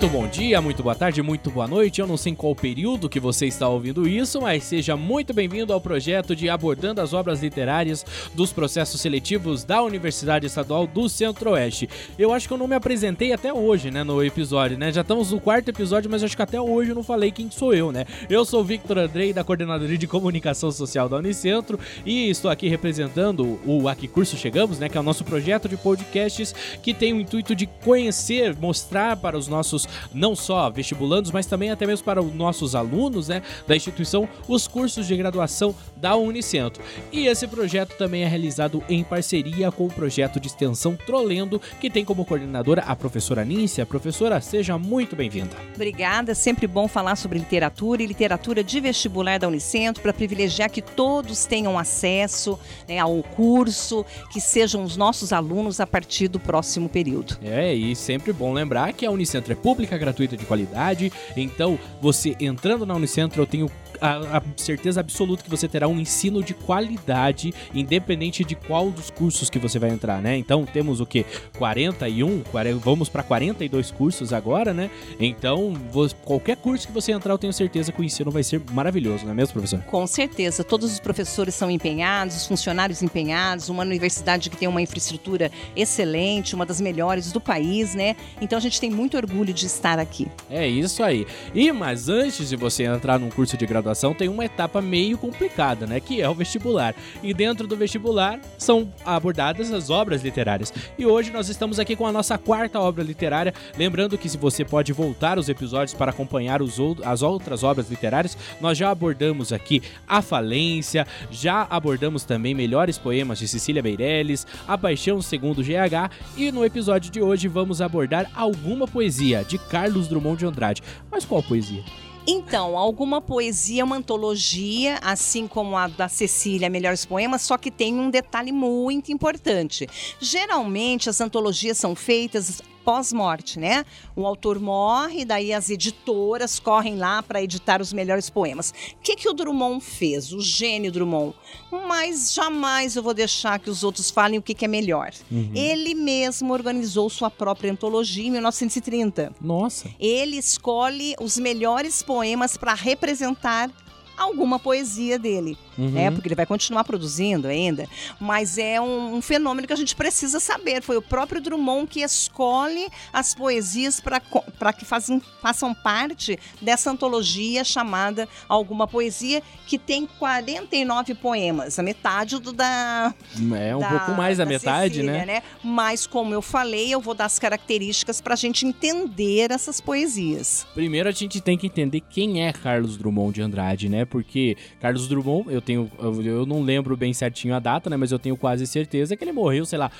Muito bom dia, muito boa tarde, muito boa noite. Eu não sei em qual período que você está ouvindo isso, mas seja muito bem-vindo ao projeto de abordando as obras literárias dos processos seletivos da Universidade Estadual do Centro-Oeste. Eu acho que eu não me apresentei até hoje, né, no episódio, né? Já estamos no quarto episódio, mas acho que até hoje eu não falei quem sou eu, né? Eu sou Victor Andrei, da Coordenadoria de Comunicação Social da Unicentro, e estou aqui representando o Aqui Curso Chegamos, né, que é o nosso projeto de podcasts que tem o intuito de conhecer, mostrar para os nossos não só vestibulandos, mas também até mesmo para os nossos alunos né, da instituição, os cursos de graduação da Unicentro. E esse projeto também é realizado em parceria com o projeto de extensão Trolendo, que tem como coordenadora a professora Nícia. Professora, seja muito bem-vinda. Obrigada, sempre bom falar sobre literatura e literatura de vestibular da Unicentro para privilegiar que todos tenham acesso né, ao curso, que sejam os nossos alunos a partir do próximo período. É, e sempre bom lembrar que a Unicentro é pública, gratuita de qualidade. Então, você entrando na Unicentro, eu tenho a, a, certeza absoluta que você terá um ensino de qualidade, independente de qual dos cursos que você vai entrar, né? Então temos o que? 41, 40, vamos para 42 cursos agora, né? Então, vou, qualquer curso que você entrar, eu tenho certeza que o ensino vai ser maravilhoso, não é mesmo, professor? Com certeza. Todos os professores são empenhados, os funcionários empenhados, uma universidade que tem uma infraestrutura excelente, uma das melhores do país, né? Então a gente tem muito orgulho de estar aqui. É isso aí. E mas antes de você entrar num curso de graduação, tem uma etapa meio complicada, né? Que é o vestibular. E dentro do vestibular são abordadas as obras literárias. E hoje nós estamos aqui com a nossa quarta obra literária. Lembrando que se você pode voltar os episódios para acompanhar os as outras obras literárias, nós já abordamos aqui A Falência, já abordamos também Melhores Poemas de Cecília Meirelles, A Paixão Segundo GH e no episódio de hoje vamos abordar alguma poesia de Carlos Drummond de Andrade. Mas qual poesia? Então, alguma poesia, uma antologia, assim como a da Cecília, Melhores Poemas, só que tem um detalhe muito importante. Geralmente, as antologias são feitas pós-morte, né? O autor morre, daí as editoras correm lá para editar os melhores poemas. O que, que o Drummond fez? O gênio Drummond. Mas jamais eu vou deixar que os outros falem o que, que é melhor. Uhum. Ele mesmo organizou sua própria antologia em 1930. Nossa! Ele escolhe os melhores poemas para representar alguma poesia dele, uhum. né? Porque ele vai continuar produzindo ainda. Mas é um, um, fenômeno que a gente precisa saber. Foi o próprio Drummond que escolhe as poesias para que fazem, façam parte dessa antologia chamada Alguma Poesia, que tem 49 poemas, a metade do da. É um da, pouco mais da, da metade, Cecília, né? né? Mas, como eu falei, eu vou dar as características para a gente entender essas poesias. Primeiro, a gente tem que entender quem é Carlos Drummond de Andrade, né? Porque Carlos Drummond, eu tenho. Eu não lembro bem certinho a data, né? Mas eu tenho quase certeza que ele morreu, sei lá,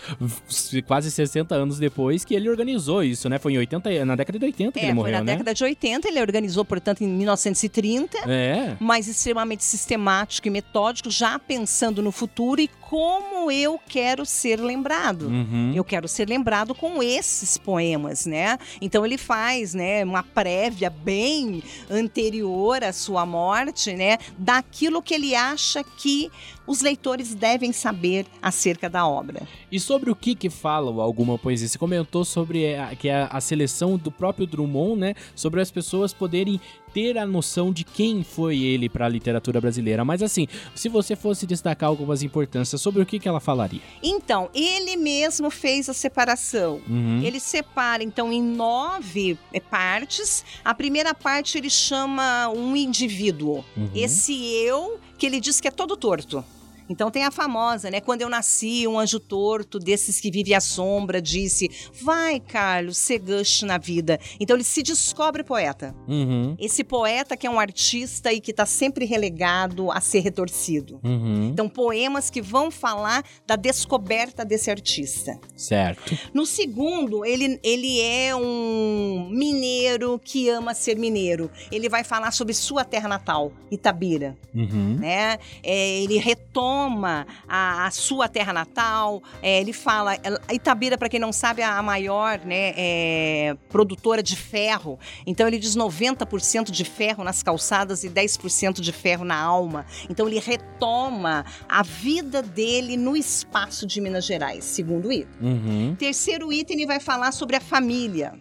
quase 60 anos depois que ele organizou isso, né? Foi em 80, na década de 80 que é, ele morreu, foi na né? década de 80, ele organizou, portanto, em 1930. É. Mas extremamente sistemático e metódico, já pensando no futuro e como eu quero ser lembrado. Uhum. Eu quero ser lembrado com esses poemas, né? Então ele faz, né, uma prévia bem anterior à sua morte, né, daquilo que ele acha que os leitores devem saber acerca da obra. E sobre o que que fala alguma poesia? Você comentou sobre é, a, que é a seleção do próprio Drummond, né? Sobre as pessoas poderem ter a noção de quem foi ele para a literatura brasileira. Mas assim, se você fosse destacar algumas importâncias, sobre o que que ela falaria? Então, ele mesmo fez a separação. Uhum. Ele separa então em nove eh, partes. A primeira parte ele chama um indivíduo. Uhum. Esse eu que ele diz que é todo torto. Então tem a famosa, né? Quando eu nasci, um anjo torto desses que vive à sombra disse: Vai, Carlos, ser gush na vida. Então ele se descobre poeta. Uhum. Esse poeta que é um artista e que está sempre relegado a ser retorcido. Uhum. Então, poemas que vão falar da descoberta desse artista. Certo. No segundo, ele, ele é um mineiro que ama ser mineiro. Ele vai falar sobre sua terra natal, Itabira. Uhum. Né? É, ele retoma retoma a, a sua terra natal. É, ele fala, Itabira, para quem não sabe, é a maior né, é, produtora de ferro. Então ele diz 90% de ferro nas calçadas e 10% de ferro na alma. Então ele retoma a vida dele no espaço de Minas Gerais, segundo item. Uhum. Terceiro item, ele vai falar sobre a família.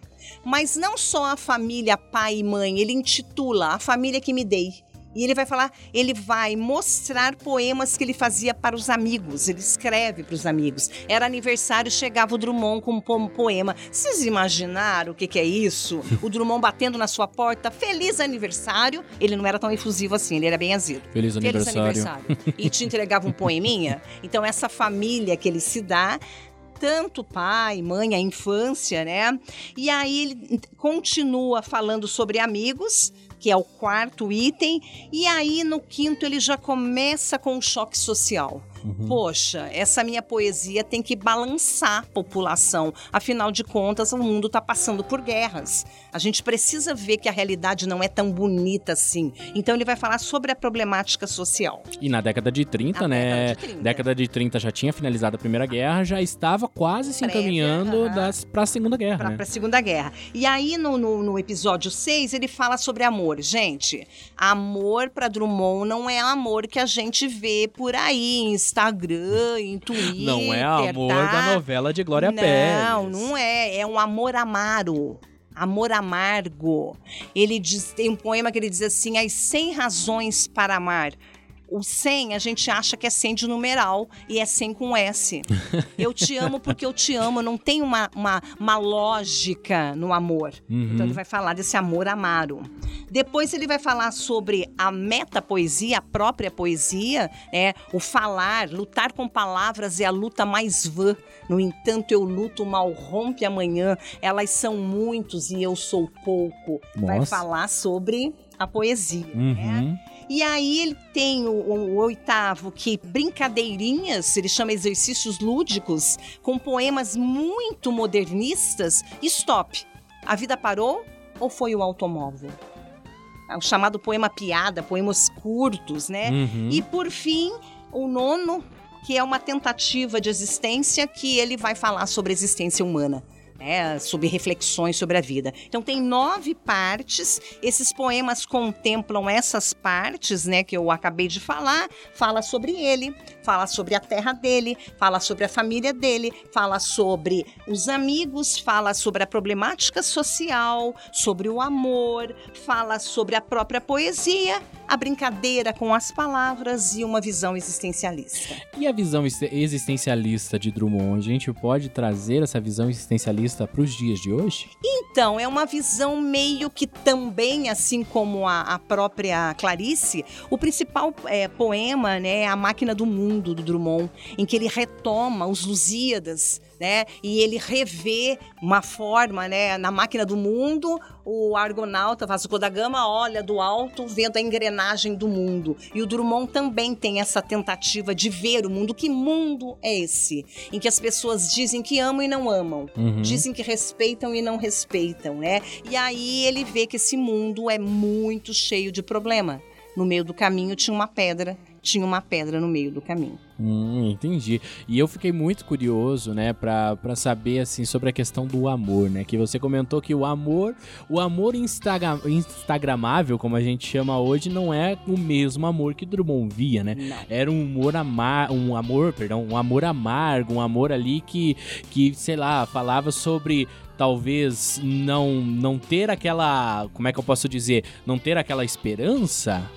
Mas não só a família pai e mãe, ele intitula a família que me dei. E ele vai falar, ele vai mostrar poemas que ele fazia para os amigos, ele escreve para os amigos. Era aniversário, chegava o Drummond com um poema. Vocês imaginaram o que, que é isso? O Drummond batendo na sua porta, feliz aniversário. Ele não era tão efusivo assim, ele era bem azedo. Feliz aniversário. Feliz aniversário. E te entregava um poeminha. Então, essa família que ele se dá tanto pai, mãe, a infância, né? E aí ele continua falando sobre amigos, que é o quarto item, e aí no quinto ele já começa com o choque social. Uhum. Poxa, essa minha poesia tem que balançar a população. Afinal de contas, o mundo está passando por guerras. A gente precisa ver que a realidade não é tão bonita assim. Então ele vai falar sobre a problemática social. E na década de 30, na né? Década de 30. década de 30 já tinha finalizado a Primeira Guerra, já estava quase se encaminhando para a Segunda Guerra. Para né? a Segunda Guerra. E aí no, no, no episódio 6 ele fala sobre amor. Gente, amor para Drummond não é amor que a gente vê por aí em Instagram, em Twitter. Não é amor tá? da novela de Glória não, Pérez. Não, não é. É um amor amaro. Amor amargo. Ele diz, tem um poema que ele diz assim: as 100 razões para amar. O 100 a gente acha que é 100 de numeral e é 100 com S. Eu te amo porque eu te amo, não tem uma, uma, uma lógica no amor. Uhum. Então ele vai falar desse amor amaro. Depois ele vai falar sobre a metapoesia, a própria poesia, né? o falar, lutar com palavras é a luta mais vã. No entanto, eu luto, mal rompe amanhã. Elas são muitos e eu sou pouco. Nossa. Vai falar sobre a poesia. Uhum. Né? E aí ele tem o, o, o, oitavo, que brincadeirinhas, ele chama exercícios lúdicos, com poemas muito modernistas. Stop. A vida parou ou foi o automóvel? É o chamado poema piada, poemas curtos, né? Uhum. E por fim, o nono, que é uma tentativa de existência que ele vai falar sobre a existência humana né, sobre reflexões sobre a vida. Então tem nove partes. Esses poemas contemplam essas partes, né, que eu acabei de falar. Fala sobre ele, fala sobre a terra dele, fala sobre a família dele, fala sobre os amigos, fala sobre a problemática social, sobre o amor, fala sobre a própria poesia, a brincadeira com as palavras e uma visão existencialista. E a visão existencialista de Drummond, a gente pode trazer essa visão existencialista para os dias de hoje? Então, é uma visão meio que também, assim como a, a própria Clarice, o principal é, poema né, é A Máquina do Mundo, do Drummond, em que ele retoma os Lusíadas, né? E ele revê uma forma, né? Na máquina do mundo, o argonauta Vasco da Gama olha do alto, vendo a engrenagem do mundo. E o Drummond também tem essa tentativa de ver o mundo. Que mundo é esse? Em que as pessoas dizem que amam e não amam, uhum. dizem que respeitam e não respeitam, né? E aí ele vê que esse mundo é muito cheio de problema. No meio do caminho tinha uma pedra tinha uma pedra no meio do caminho. Hum, entendi. E eu fiquei muito curioso, né, pra, pra saber, assim, sobre a questão do amor, né? Que você comentou que o amor, o amor instagram, instagramável, como a gente chama hoje, não é o mesmo amor que Drummond via, né? Não. Era um amor amar, um amor, perdão, um amor amargo, um amor ali que, que sei lá, falava sobre talvez não não ter aquela, como é que eu posso dizer, não ter aquela esperança?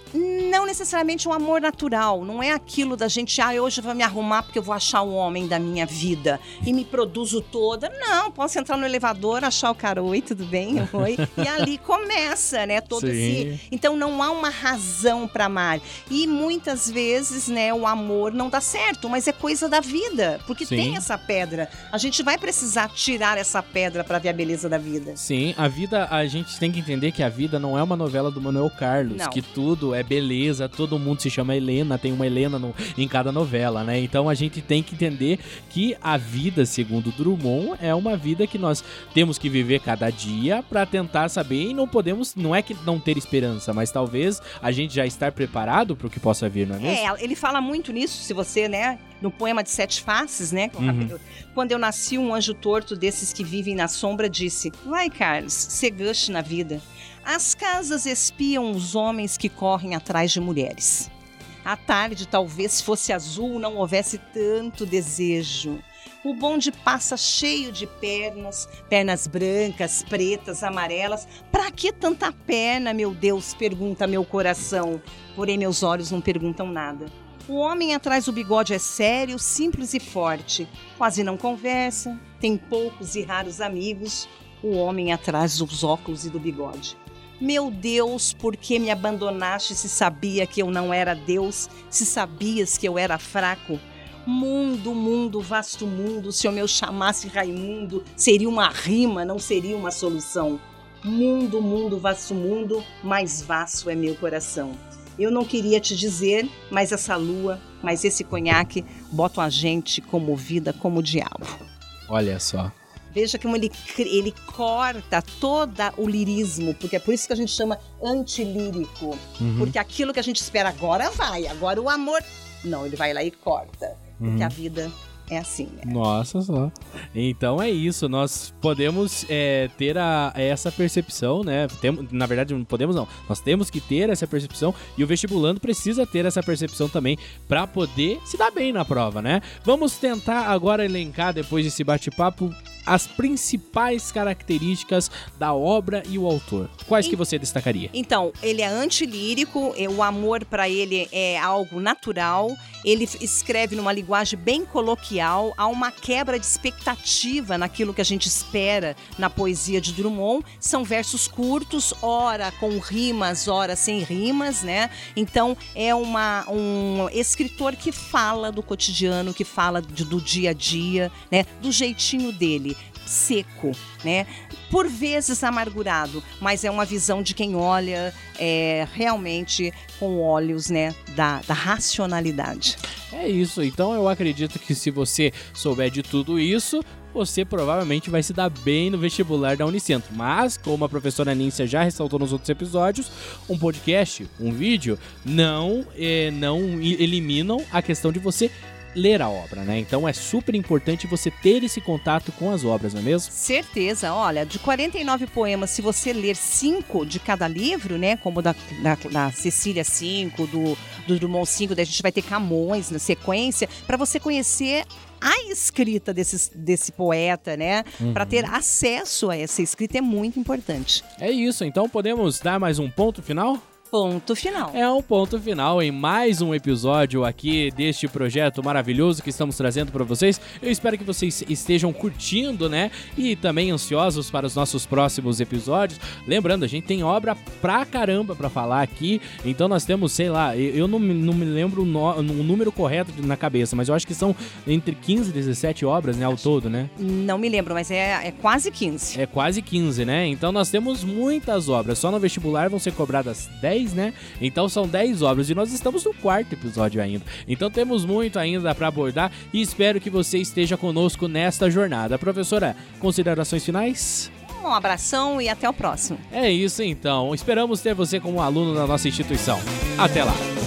Não necessariamente um amor natural, não é aquilo da gente, ah, hoje eu vou me arrumar porque eu vou achar o homem da minha vida e me produzo toda. Não, posso entrar no elevador, achar o cara, oi, tudo bem? Oi. E ali começa, né, todo Sim. esse... Então não há uma razão para amar. E muitas vezes, né, o amor não dá certo, mas é coisa da vida, porque Sim. tem essa pedra. A gente vai precisar tirar essa pedra para ver a beleza da vida. Sim, a vida, a gente tem que entender que a vida não é uma novela do Manuel Carlos, não. que tudo é beleza todo mundo se chama Helena, tem uma Helena no, em cada novela, né? Então a gente tem que entender que a vida, segundo Drummond, é uma vida que nós temos que viver cada dia para tentar saber e não podemos, não é que não ter esperança, mas talvez a gente já estar preparado para o que possa vir, não é mesmo? É, ele fala muito nisso, se você, né, no poema de Sete Faces, né? Uhum. Quando eu nasci, um anjo torto desses que vivem na sombra disse: Vai, Carlos, se na vida. As casas espiam os homens que correm atrás de mulheres. A tarde talvez fosse azul, não houvesse tanto desejo. O bonde passa cheio de pernas, pernas brancas, pretas, amarelas. Pra que tanta perna, meu Deus? pergunta meu coração. Porém, meus olhos não perguntam nada. O homem atrás do bigode é sério, simples e forte. Quase não conversa, tem poucos e raros amigos. O homem atrás dos óculos e do bigode. Meu Deus, por que me abandonaste se sabia que eu não era Deus, se sabias que eu era fraco? Mundo, mundo, vasto mundo, se eu me chamasse Raimundo, seria uma rima, não seria uma solução. Mundo, mundo, vasto mundo, mais vasto é meu coração. Eu não queria te dizer, mas essa lua, mas esse conhaque, botam a gente comovida como o diabo. Olha só. Veja como ele, ele corta todo o lirismo, porque é por isso que a gente chama antilírico. Uhum. Porque aquilo que a gente espera agora vai, agora o amor. Não, ele vai lá e corta. Porque uhum. a vida é assim, né? Nossa só. Então é isso, nós podemos é, ter a, essa percepção, né? Tem, na verdade, não podemos não. Nós temos que ter essa percepção e o vestibulando precisa ter essa percepção também para poder se dar bem na prova, né? Vamos tentar agora elencar, depois desse bate-papo, as principais características da obra e o autor. Quais e, que você destacaria? Então, ele é antilírico, o amor para ele é algo natural, ele escreve numa linguagem bem coloquial, há uma quebra de expectativa naquilo que a gente espera na poesia de Drummond. São versos curtos, ora com rimas, ora sem rimas, né? Então, é uma, um escritor que fala do cotidiano, que fala de, do dia a dia, né? Do jeitinho dele seco, né? Por vezes amargurado, mas é uma visão de quem olha é, realmente com olhos, né, da, da racionalidade. É isso. Então eu acredito que se você souber de tudo isso, você provavelmente vai se dar bem no vestibular da Unicentro. Mas, como a professora Nícia já ressaltou nos outros episódios, um podcast, um vídeo, não, é, não eliminam a questão de você ler a obra, né? Então é super importante você ter esse contato com as obras, não é mesmo? Certeza. Olha, de 49 poemas, se você ler cinco de cada livro, né? Como da, da, da Cecília 5, do, do Drummond 5, daí a gente vai ter Camões na sequência, para você conhecer a escrita desse, desse poeta, né? Uhum. Para ter acesso a essa escrita é muito importante. É isso, então podemos dar mais um ponto final? Ponto final. É um ponto final em mais um episódio aqui deste projeto maravilhoso que estamos trazendo para vocês. Eu espero que vocês estejam curtindo, né? E também ansiosos para os nossos próximos episódios. Lembrando, a gente tem obra pra caramba para falar aqui. Então nós temos, sei lá, eu não, não me lembro o, no, o número correto na cabeça, mas eu acho que são entre 15 e 17 obras, né, ao todo, né? Não me lembro, mas é, é quase 15. É quase 15, né? Então nós temos muitas obras. Só no vestibular vão ser cobradas 10 10, né? Então são 10 obras e nós estamos no quarto episódio ainda. Então temos muito ainda para abordar e espero que você esteja conosco nesta jornada. Professora, considerações finais? Um abração e até o próximo. É isso então. Esperamos ter você como aluno da nossa instituição. Até lá.